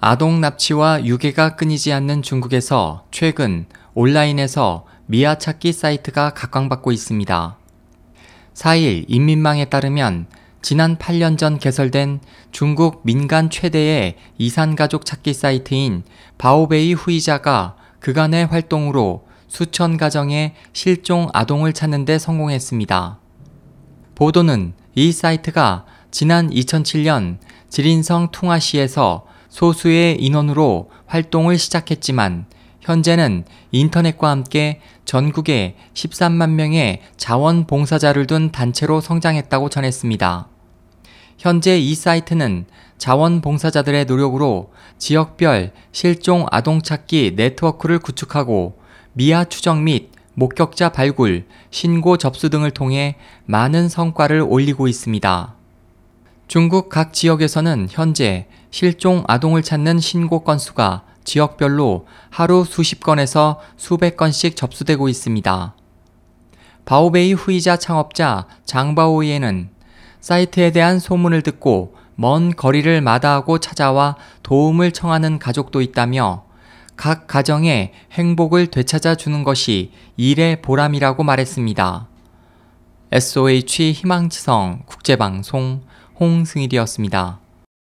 아동 납치와 유괴가 끊이지 않는 중국에서 최근 온라인에서 미아 찾기 사이트가 각광받고 있습니다. 4일 인민망에 따르면 지난 8년 전 개설된 중국 민간 최대의 이산가족 찾기 사이트인 바오베이 후이자가 그간의 활동으로 수천 가정의 실종 아동을 찾는 데 성공했습니다. 보도는 이 사이트가 지난 2007년 지린성 퉁화시에서 소수의 인원으로 활동을 시작했지만 현재는 인터넷과 함께 전국에 13만 명의 자원봉사자를 둔 단체로 성장했다고 전했습니다. 현재 이 사이트는 자원봉사자들의 노력으로 지역별 실종 아동 찾기 네트워크를 구축하고 미아 추적 및 목격자 발굴, 신고 접수 등을 통해 많은 성과를 올리고 있습니다. 중국 각 지역에서는 현재 실종 아동을 찾는 신고 건수가 지역별로 하루 수십 건에서 수백 건씩 접수되고 있습니다. 바오베이 후이자 창업자 장바오이에는 사이트에 대한 소문을 듣고 먼 거리를 마다하고 찾아와 도움을 청하는 가족도 있다며 각 가정의 행복을 되찾아 주는 것이 일의 보람이라고 말했습니다. SOH 희망지성 국제방송 홍승일이었습니다.